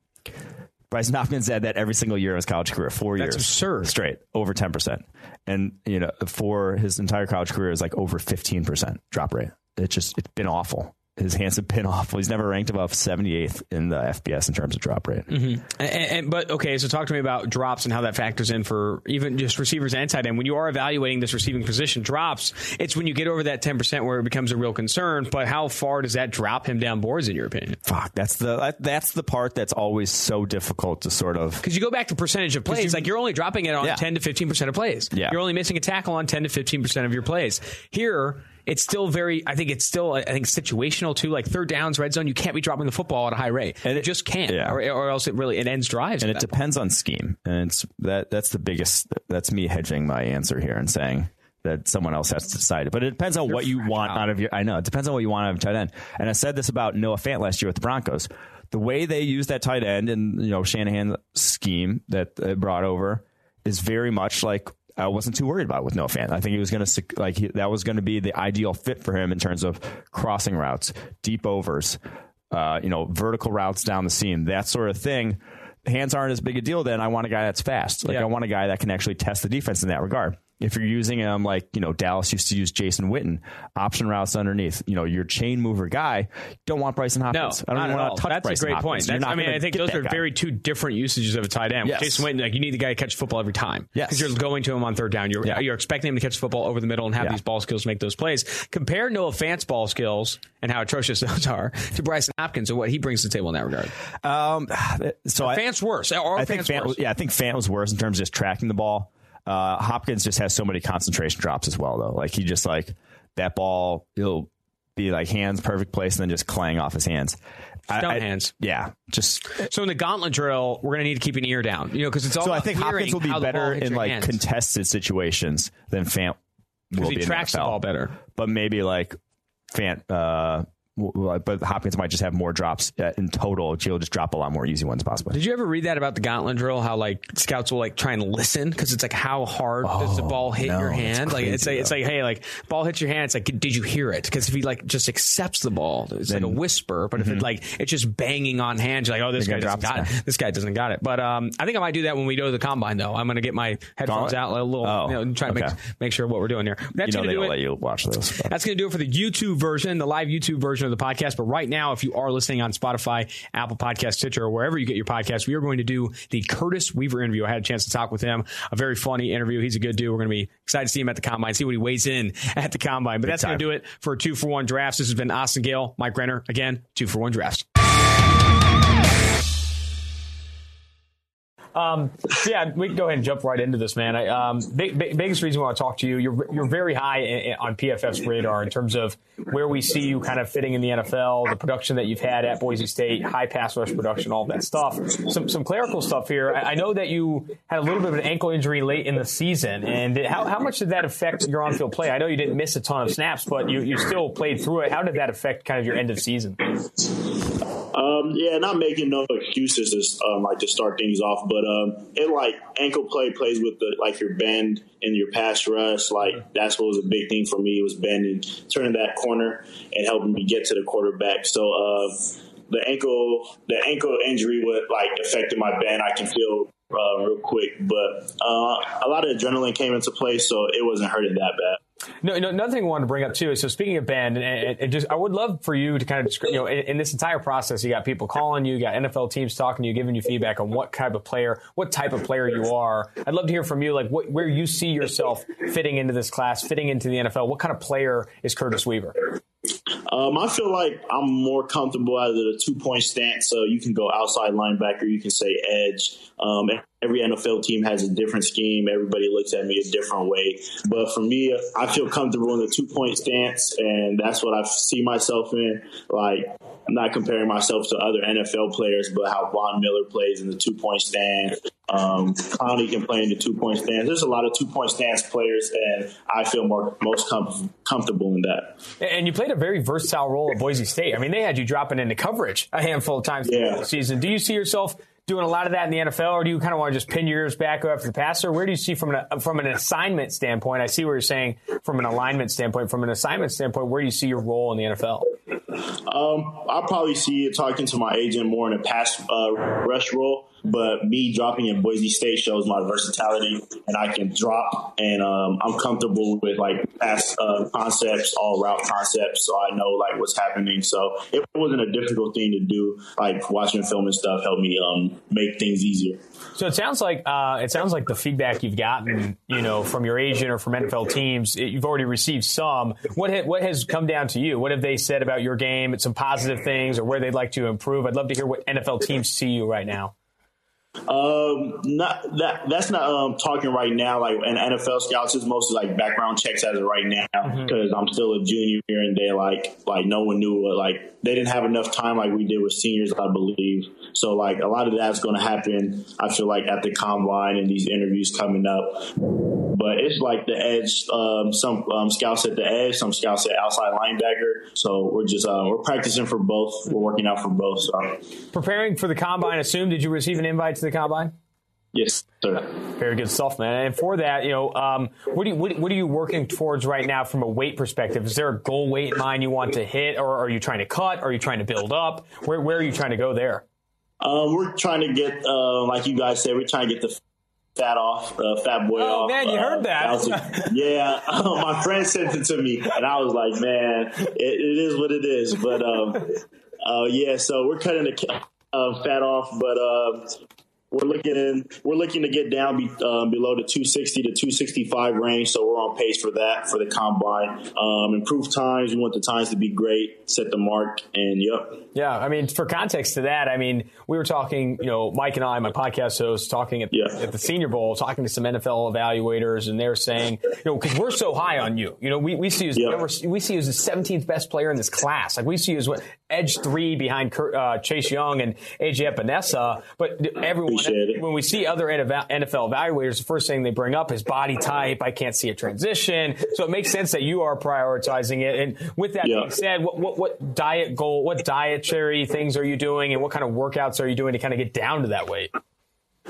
Brycen Hopkins had that every single year of his college career, four That's years absurd. straight, over 10%. And, you know, for his entire college career is like over 15% drop rate. It's just, it's been awful his hands have been awful. He's never ranked above 78th in the FBS in terms of drop rate. Mm-hmm. And, and, but okay, so talk to me about drops and how that factors in for even just receivers and tight end. When you are evaluating this receiving position, drops. It's when you get over that 10 percent where it becomes a real concern. But how far does that drop him down boards in your opinion? Fuck, that's the that's the part that's always so difficult to sort of because you go back to percentage of plays. You, like you're only dropping it on yeah. 10 to 15 percent of plays. Yeah. you're only missing a tackle on 10 to 15 percent of your plays. Here it's still very. I think it's still. I think situational too. Like third downs, red zone, you can't be dropping the football at a high rate, and it just can't, yeah. or, or, else it really it ends drives. And it depends point. on scheme, and it's that that's the biggest. That's me hedging my answer here and saying that someone else has to decide. But it depends on You're what you want out of your. I know it depends on what you want out of tight end. And I said this about Noah Fant last year with the Broncos. The way they use that tight end and you know Shanahan's scheme that they brought over is very much like I wasn't too worried about with Noah Fant. I think he was going to like he, that was going to be the ideal fit for him in terms of crossing routes, deep overs, uh, you know, vertical routes down the seam, that sort of thing. Hands aren't as big a deal. Then I want a guy that's fast. Like yeah. I want a guy that can actually test the defense in that regard if you're using him like you know Dallas used to use Jason Witten, option routes underneath, you know your chain mover guy, don't want Brycen Hopkins. No, I don't want to touch Brycen Hopkins. That's Brycen a great Hopkins. point. I mean, I think those are guy. very two different usages of a tight end. Yes. Jason Witten, like you need the guy to catch football every time. Yes, because you're going to him on third down. You're yeah. you're expecting him to catch football over the middle and have yeah. these ball skills to make those plays. Compare Noah Fant's ball skills and how atrocious those are to Brycen Hopkins and what he brings to the table in that regard. Um, so I, Fant's worse. Or I think Fant, worse. yeah, I think Fant was worse in terms of just tracking the ball. Uh, Hopkins just has so many concentration drops as well, though. Like he just like that ball, he'll be like hands perfect place and then just clang off his hands. Stone I, hands. Yeah, just so in the gauntlet drill, we're going to need to keep an ear down, you know, because it's all. So I think Hopkins will be better in like hands. contested situations than Fant will he be tracks in the, the ball better. But maybe like Fant, uh, but Hopkins might just have more drops uh, in total. He'll just drop a lot more easy ones possibly. Did you ever read that about the gauntlet drill? How like scouts will like try and listen because it's like how hard oh, does the oh, ball hit no, your hand? Like it's like though. it's like hey like ball hits your hand. It's like did you hear it? Because if he like just accepts the ball, it's then, like a whisper. But mm-hmm. if it mm-hmm. like it's just banging on hands, you're like oh this guy doesn't got it. This guy doesn't got it. But um, I think I might do that when we go to the combine though. I'm gonna get my headphones gauntlet? out a little, oh, you know, try to okay. make make sure what we're doing here. That's you know, gonna do it. Let you watch this. But. That's gonna do it for the YouTube version, the live YouTube version of the podcast. But right right now, if you are listening on Spotify, Apple Podcast, Stitcher, or wherever you get your podcast, we are going to do the Curtis Weaver interview. I had a chance to talk with him. A very funny interview. He's a good dude. We're going to be excited to see him at the combine, see what he weighs in at the combine. But Big that's going to do it for two for one drafts. This has been Austin Gayle, Mike Renner. Again, two for one drafts. Um, yeah, we can go ahead and jump right into this, man. I, um, big, big, biggest reason I want to talk to you, you're you're very high in, on PFF's radar in terms of where we see you kind of fitting in the NFL, the production that you've had at Boise State, high pass rush production, all that stuff. Some some clerical stuff here. I, I know that you had a little bit of an ankle injury late in the season, and how, how much did that affect your on field play? I know you didn't miss a ton of snaps, but you, you still played through it. How did that affect kind of your end of season? Um, yeah, not making no excuses um, like to start things off, but um, it like ankle play plays with the like your bend and your pass rush. Like that's what was a big thing for me was bending, turning that corner, and helping me get to the quarterback. So uh, the ankle the ankle injury would like affected my bend. I can feel uh, real quick, but uh, a lot of adrenaline came into play, so it wasn't hurting that bad. No, no, another thing I wanted to bring up too is so speaking of Ben, and, and just I would love for you to kind of describe, you know, in, in, this entire process, you got people calling you, you got NFL teams talking to you, giving you feedback on what type of player, what type of player you are. I'd love to hear from you, like what, where you see yourself fitting into this class, fitting into the NFL. What kind of player is Curtis Weaver? Um, I feel like I'm more comfortable out of the two point stance. So you can go outside linebacker, you can say edge. Um, every NFL team has a different scheme. Everybody looks at me a different way. But for me, I feel comfortable in the two point stance, and that's what I see myself in. Like, I'm not comparing myself to other NFL players, but how Von Miller plays in the two point stance. Um, Clowney can play in the two point stance. There's a lot of two point stance players, and I feel more most com- comfortable in that. And you played a very versatile role at Boise State. I mean, they had you dropping into coverage a handful of times yeah. the season. Do you see yourself? doing a lot of that in the NFL, or do you kind of want to just pin your ears back after the passer? Where do you see from an from an assignment standpoint? I see where you're saying from an alignment standpoint. From an assignment standpoint, where do you see your role in the NFL? Um, I'll probably see it talking to my agent more in a pass uh, rush role. But me dropping in Boise State shows my versatility, and I can drop, and um, I'm comfortable with like pass uh, concepts, all route concepts, so I know like what's happening. So it wasn't a difficult thing to do. Like watching film and stuff helped me um, make things easier. So it sounds like uh, it sounds like the feedback you've gotten, you know, from your agent or from NFL teams, it, you've already received some. What ha- what has come down to you? What have they said about your game? Some positive things, or where they'd like to improve. I'd love to hear what NFL teams see you right now. Um, not that that's not um talking right now. Like an NFL scouts is mostly like background checks as of right now because mm-hmm. I'm still a junior here and they like like no one knew what like they didn't have enough time like we did with seniors, I believe. So like a lot of that's going to happen. I feel like at the combine and these interviews coming up. But it's like the edge. Um, some um, scouts at the edge, some scouts at outside linebacker. So we're just uh, we're practicing for both. We're working out for both. So. Preparing for the combine. Assume did you receive an invite to the combine? Yes, sir. Very good stuff, man. And for that, you know, um, what, do you, what, what, are you working towards right now from a weight perspective? Is there a goal weight in mind you want to hit, or are you trying to cut? Or Are you trying to build up? Where, where are you trying to go there? Um, we're trying to get, uh, like you guys said, we're trying to get the fat off, uh, fat boy oh, off. man, you uh, heard that. yeah, um, my friend sent it to me, and I was like, man, it, it is what it is. But um, uh, yeah, so we're cutting the uh, fat off, but uh, we're looking in, we're looking to get down be, um, below the 260 to 265 range, so we're on pace for that for the combine. Um, improved times, we want the times to be great, set the mark, and yep. Yeah, I mean, for context to that, I mean, we were talking, you know, Mike and I, my podcast host, talking at, yeah. at the Senior Bowl, talking to some NFL evaluators, and they're saying, you know, because we're so high on you, you know, we, we see you as yeah. we see you as the 17th best player in this class. Like we see you as what edge three behind uh, Chase Young and AJ Epenesa, but everyone when we see other NFL evaluators, the first thing they bring up is body type. I can't see a transition. So it makes sense that you are prioritizing it. And with that yeah. being said, what, what, what diet goal, what dietary things are you doing and what kind of workouts are you doing to kind of get down to that weight?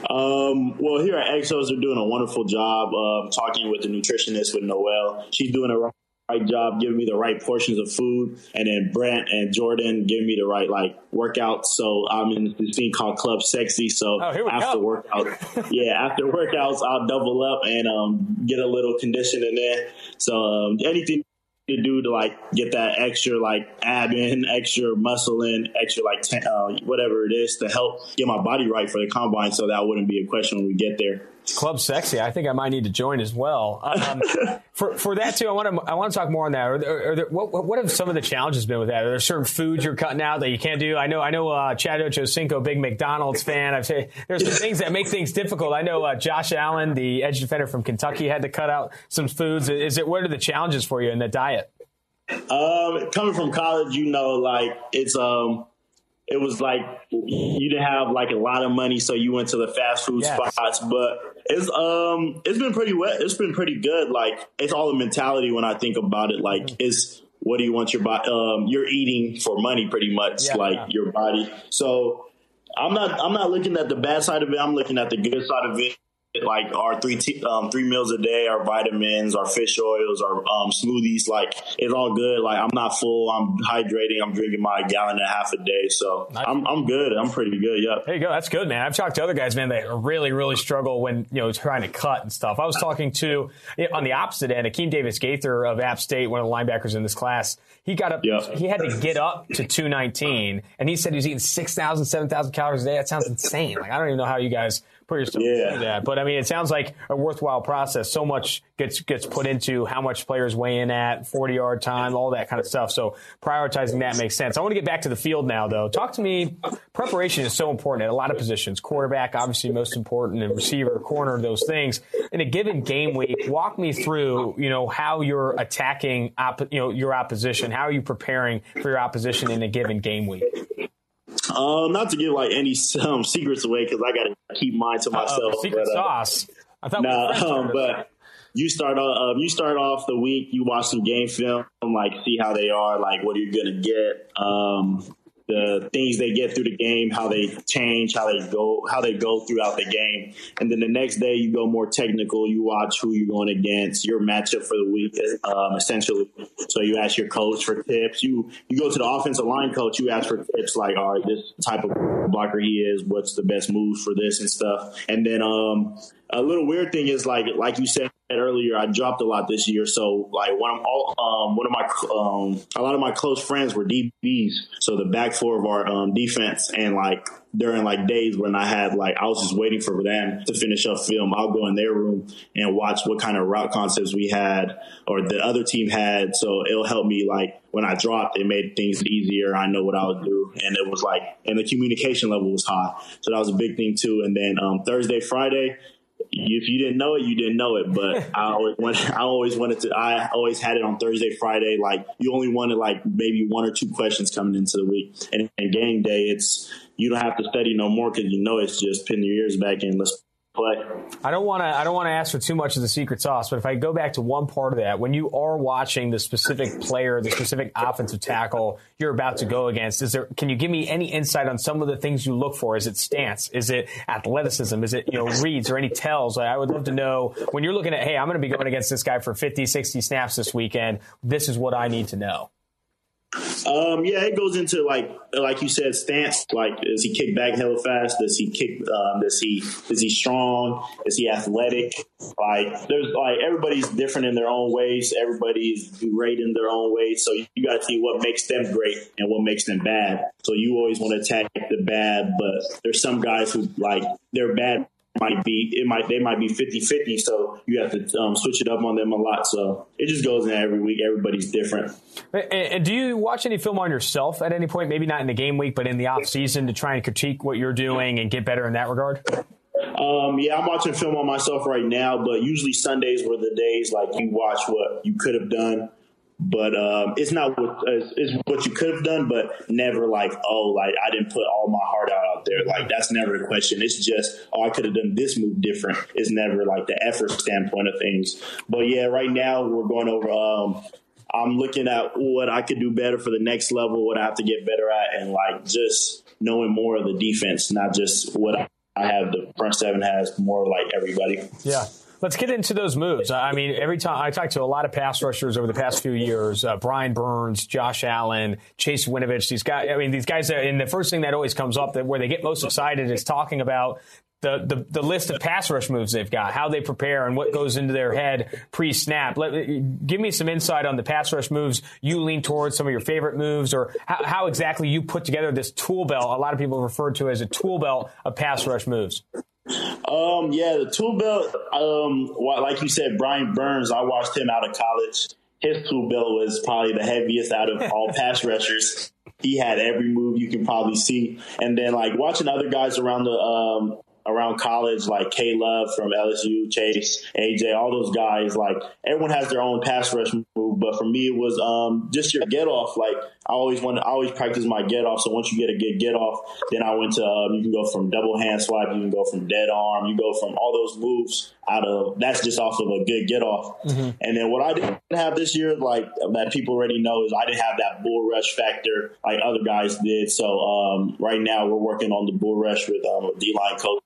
Um, well, here at Exos, they're doing a wonderful job of talking with the nutritionist with Noel. She's doing a right job giving me the right portions of food, and then Brent and Jordan giving me the right like workouts. So I'm in this thing called Club Sexy. So oh, after go. workout, yeah, after workouts, I'll double up and um, get a little conditioning there. So um, anything to do to like get that extra like ab in, extra muscle in, extra like ten, uh, whatever it is to help get my body right for the combine, so that wouldn't be a question when we get there. Club sexy. I think I might need to join as well. Um, for for that too, I want to I want to talk more on that. Are there, are there, what what have some of the challenges been with that? Are there certain foods you're cutting out that you can't do? I know I know uh, Chad Ochocinco, big McDonald's fan. I've said there's some things that make things difficult. I know uh, Josh Allen, the edge defender from Kentucky, had to cut out some foods. Is it what are the challenges for you in the diet? Um, coming from college, you know, like it's um it was like you didn't have like a lot of money, so you went to the fast food yes. spots. But it's um it's been pretty wet. It's been pretty good. Like it's all the mentality when I think about it. Like mm-hmm. it's what do you want your body? Um, you're eating for money, pretty much. Yeah, like yeah. your body. So I'm not I'm not looking at the bad side of it. I'm looking at the good side of it like our three t- um, three meals a day, our vitamins, our fish oils, our um, smoothies. Like it's all good. Like I'm not full. I'm hydrating. I'm drinking my gallon and a half a day. So nice. I'm I'm good. I'm pretty good. Yeah. There you go. That's good, man. I've talked to other guys, man, that really really struggle when you know trying to cut and stuff. I was talking to on the opposite end, Akeem Davis Gaither of App State, one of the linebackers in this class. He got up. Yeah. He had to get up to 219, and he said he was eating 6,000, 7,000 calories a day. That sounds insane. Like I don't even know how you guys put yourself yeah. through that. But I mean, it sounds like a worthwhile process. So much gets gets put into how much players weigh in at, 40 yard time, all that kind of stuff. So prioritizing that makes sense. I want to get back to the field now, though. Talk to me. Preparation is so important at a lot of positions. Quarterback, obviously, most important, and receiver, corner, those things. In a given game week, walk me through, you know, how you're attacking, op- you know, your opposition. How are you preparing for your opposition in a given game week? Um, not to give like any um, secrets away because I got to keep mine to myself. Uh, secret but, uh, sauce. I thought. Nah, um, but you start off. Uh, you start off the week. You watch some game film, like see how they are, like what are you gonna get. Um, the things they get through the game, how they change, how they go, how they go throughout the game, and then the next day you go more technical. You watch who you're going against, your matchup for the week, um, essentially. So you ask your coach for tips. You you go to the offensive line coach. You ask for tips like, all right, this type of blocker he is. What's the best moves for this and stuff. And then um, a little weird thing is like like you said earlier, I dropped a lot this year. So like one of all um, one of my um, a lot of my close friends were DBs. So the back four of our um, defense and like during like days when I had like I was just waiting for them to finish up film. I'll go in their room and watch what kind of route concepts we had or the other team had. So it'll help me like when I dropped, it made things easier. I know what I would do, and it was like and the communication level was high. So that was a big thing too. And then um, Thursday, Friday if you didn't know it, you didn't know it. But I always wanted, I always wanted to. I always had it on Thursday, Friday. Like you only wanted like maybe one or two questions coming into the week, and, and game day, it's you don't have to study no more because you know it's just pin your ears back and Let's I don't want to. I don't want to ask for too much of the secret sauce, but if I go back to one part of that, when you are watching the specific player, the specific offensive tackle you're about to go against, is there? Can you give me any insight on some of the things you look for? Is it stance? Is it athleticism? Is it you know reads or any tells? I would love to know when you're looking at, hey, I'm going to be going against this guy for 50, 60 snaps this weekend. This is what I need to know. Um, yeah, it goes into like like you said, stance. Like, does he kick back hella fast? Does he kick? Um, does he is he strong? Is he athletic? Like, there's like everybody's different in their own ways. Everybody's great in their own ways. So you got to see what makes them great and what makes them bad. So you always want to attack the bad, but there's some guys who like they're bad might be it might they might be 50-50 so you have to um, switch it up on them a lot. So it just goes in every week. Everybody's different. And, and, do you watch any film on yourself at any point? Maybe not in the game week but in the off season to try and critique what you're doing and get better in that regard? Um, yeah, I'm watching film on myself right now, but usually Sundays were the days like you watch what you could have done but um, it's not what it's, it's, what you could have done, but never like oh like I didn't put all my heart out out there. Like that's never the question. It's just oh I could have done this move different. It's never like the effort standpoint of things. But yeah, right now we're going over. Um, I'm looking at what I could do better for the next level, what I have to get better at, and like just knowing more of the defense, not just what I have. The front seven has more like everybody. Yeah. Let's get into those moves. I mean, every time I talk to a lot of pass rushers over the past few years, uh, Brian Burns, Josh Allen, Chase Winovich, these guys, I mean, these guys, are, and the first thing that always comes up that where they get most excited is talking about the, the, the, list of pass rush moves they've got, how they prepare, and what goes into their head pre snap. Give me some insight on the pass rush moves you lean towards, some of your favorite moves, or how, how exactly you put together this tool belt. A lot of people refer to as a tool belt of pass rush moves. Um, yeah, the tool belt. Um, like you said, Brian Burns. I watched him out of college. His tool belt was probably the heaviest out of all pass rushers. He had every move you can probably see, and then like watching other guys around the um, around college, like K Love from LSU, Chase, AJ, all those guys, like everyone has their own pass rush move. But for me, it was um, just your get off. Like I always want, to, I always practice my get off. So once you get a good get off, then I went to um, you can go from double hand swipe, you can go from dead arm, you go from all those moves out of that's just off of a good get off. Mm-hmm. And then what I didn't have this year, like that people already know, is I didn't have that bull rush factor like other guys did. So um, right now we're working on the bull rush with um, D line coach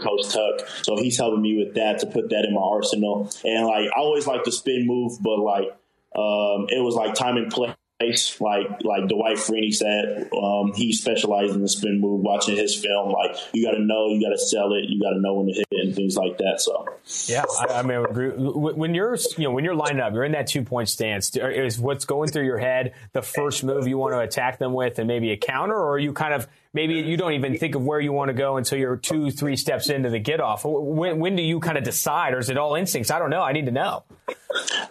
Coach Tuck. So he's helping me with that to put that in my arsenal. And like I always like the spin move, but like um, it was like time and place. Like like Dwight Freeney said, um, he specialized in the spin move. Watching his film, like you got to know, you got to sell it, you got to know when to hit it, and things like that. So, yeah, I, I mean, when you're you know when you're lined up, you're in that two point stance. Is what's going through your head the first move you want to attack them with, and maybe a counter, or are you kind of maybe you don't even think of where you want to go until you're two, three steps into the get off. When, when do you kind of decide, or is it all instincts? I don't know. I need to know.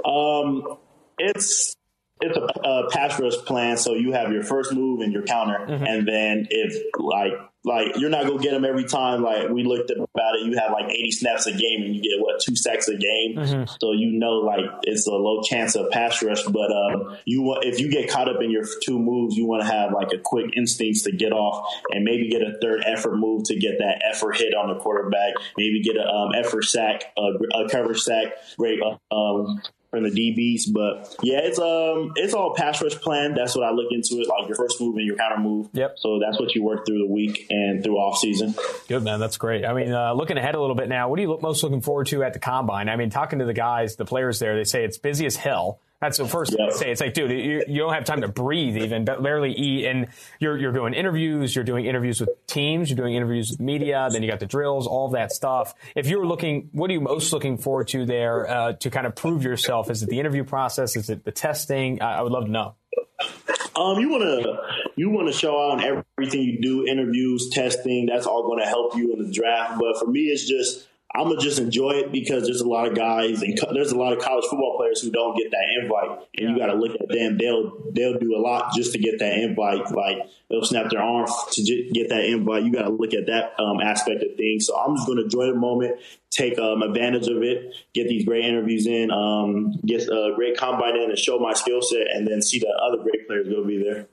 Um, it's it's a, a pass rush plan. So you have your first move and your counter, mm-hmm. and then if like like you're not gonna get them every time. Like we looked at about it, you have like 80 snaps a game, and you get what two sacks a game. Mm-hmm. So you know, like it's a low chance of pass rush. But um, you want if you get caught up in your two moves, you want to have like a quick instincts to get off, and maybe get a third effort move to get that effort hit on the quarterback. Maybe get a um, effort sack, a, a cover sack, great um, from the DBs. But yeah, it's um it's all pass rush plan. That's what I look into it, like your first move and your counter move. Yep. So that's what you work through the week and through off season. Good man, that's great. I mean, uh, looking ahead a little bit now, what are you look, most looking forward to at the combine? I mean, talking to the guys, the players there, they say it's busy as hell. That's the first thing to say. It's like, dude, you, you, don't have time to breathe, even barely eat, and you're you're doing interviews. You're doing interviews with teams. You're doing interviews with media. Then you got the drills, all that stuff. If you're looking, what are you most looking forward to there uh, to kind of prove yourself? Is it the interview process? Is it the testing? I, I would love to know. Um, you want to you want to show out in everything you do, interviews, testing. That's all going to help you in the draft. But for me, it's just I'm gonna just enjoy it because there's a lot of guys and co- there's a lot of college football players who don't get that invite, and yeah. you got to look at them. They'll they'll do a lot just to get that invite. Like they'll snap their arm to get that invite. You got to look at that um, aspect of things. So I'm just gonna enjoy the moment, take um, advantage of it, get these great interviews in, um, get a great combine in, and show my skill set, and then see the other great players go be there.